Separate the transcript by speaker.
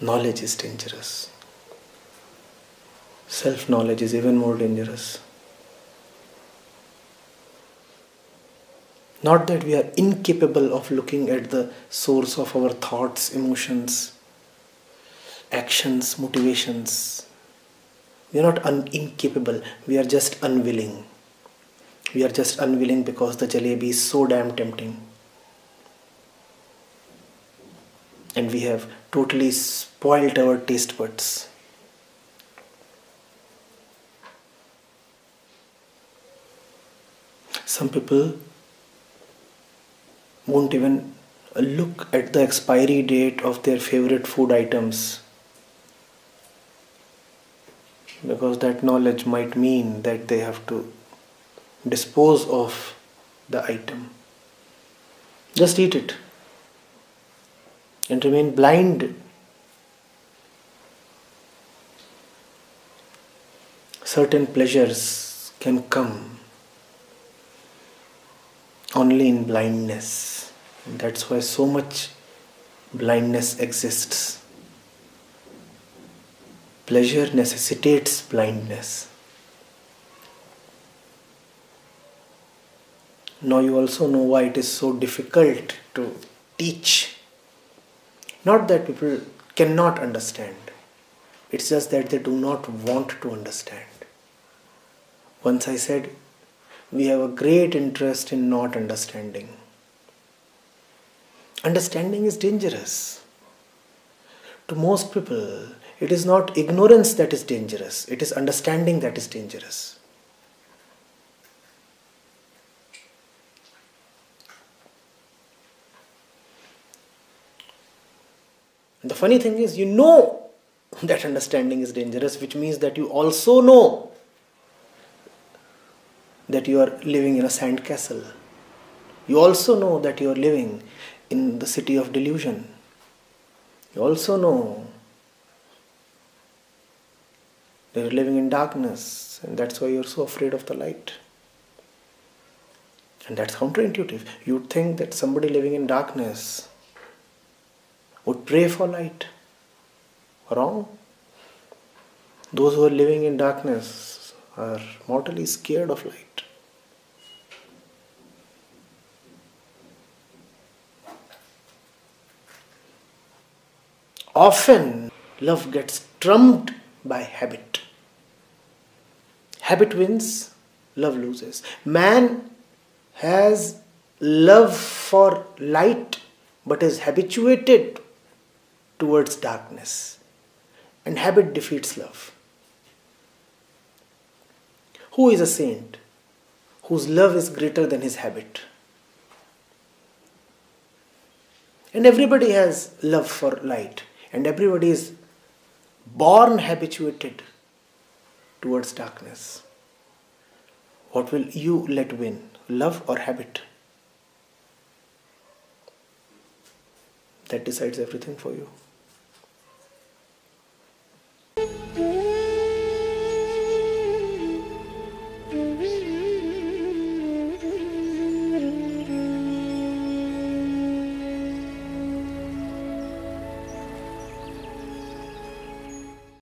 Speaker 1: knowledge is dangerous. Self knowledge is even more dangerous. Not that we are incapable of looking at the source of our thoughts, emotions, actions, motivations. We are not un- incapable, we are just unwilling. We are just unwilling because the jalebi is so damn tempting. And we have totally spoilt our taste buds. Some people won't even look at the expiry date of their favorite food items because that knowledge might mean that they have to dispose of the item. Just eat it and remain blind. Certain pleasures can come only in blindness. That's why so much blindness exists. Pleasure necessitates blindness. Now you also know why it is so difficult to teach. Not that people cannot understand, it's just that they do not want to understand. Once I said, we have a great interest in not understanding. Understanding is dangerous. To most people, it is not ignorance that is dangerous, it is understanding that is dangerous. The funny thing is, you know that understanding is dangerous, which means that you also know that you are living in a sand castle. You also know that you are living in the city of delusion. You also know that you're living in darkness, and that's why you're so afraid of the light. And that's counterintuitive. You'd think that somebody living in darkness would pray for light. Wrong. Those who are living in darkness are mortally scared of light. Often, love gets trumped by habit. Habit wins, love loses. Man has love for light but is habituated towards darkness. And habit defeats love. Who is a saint whose love is greater than his habit? And everybody has love for light, and everybody is born habituated towards darkness. What will you let win, love or habit? That decides everything for you.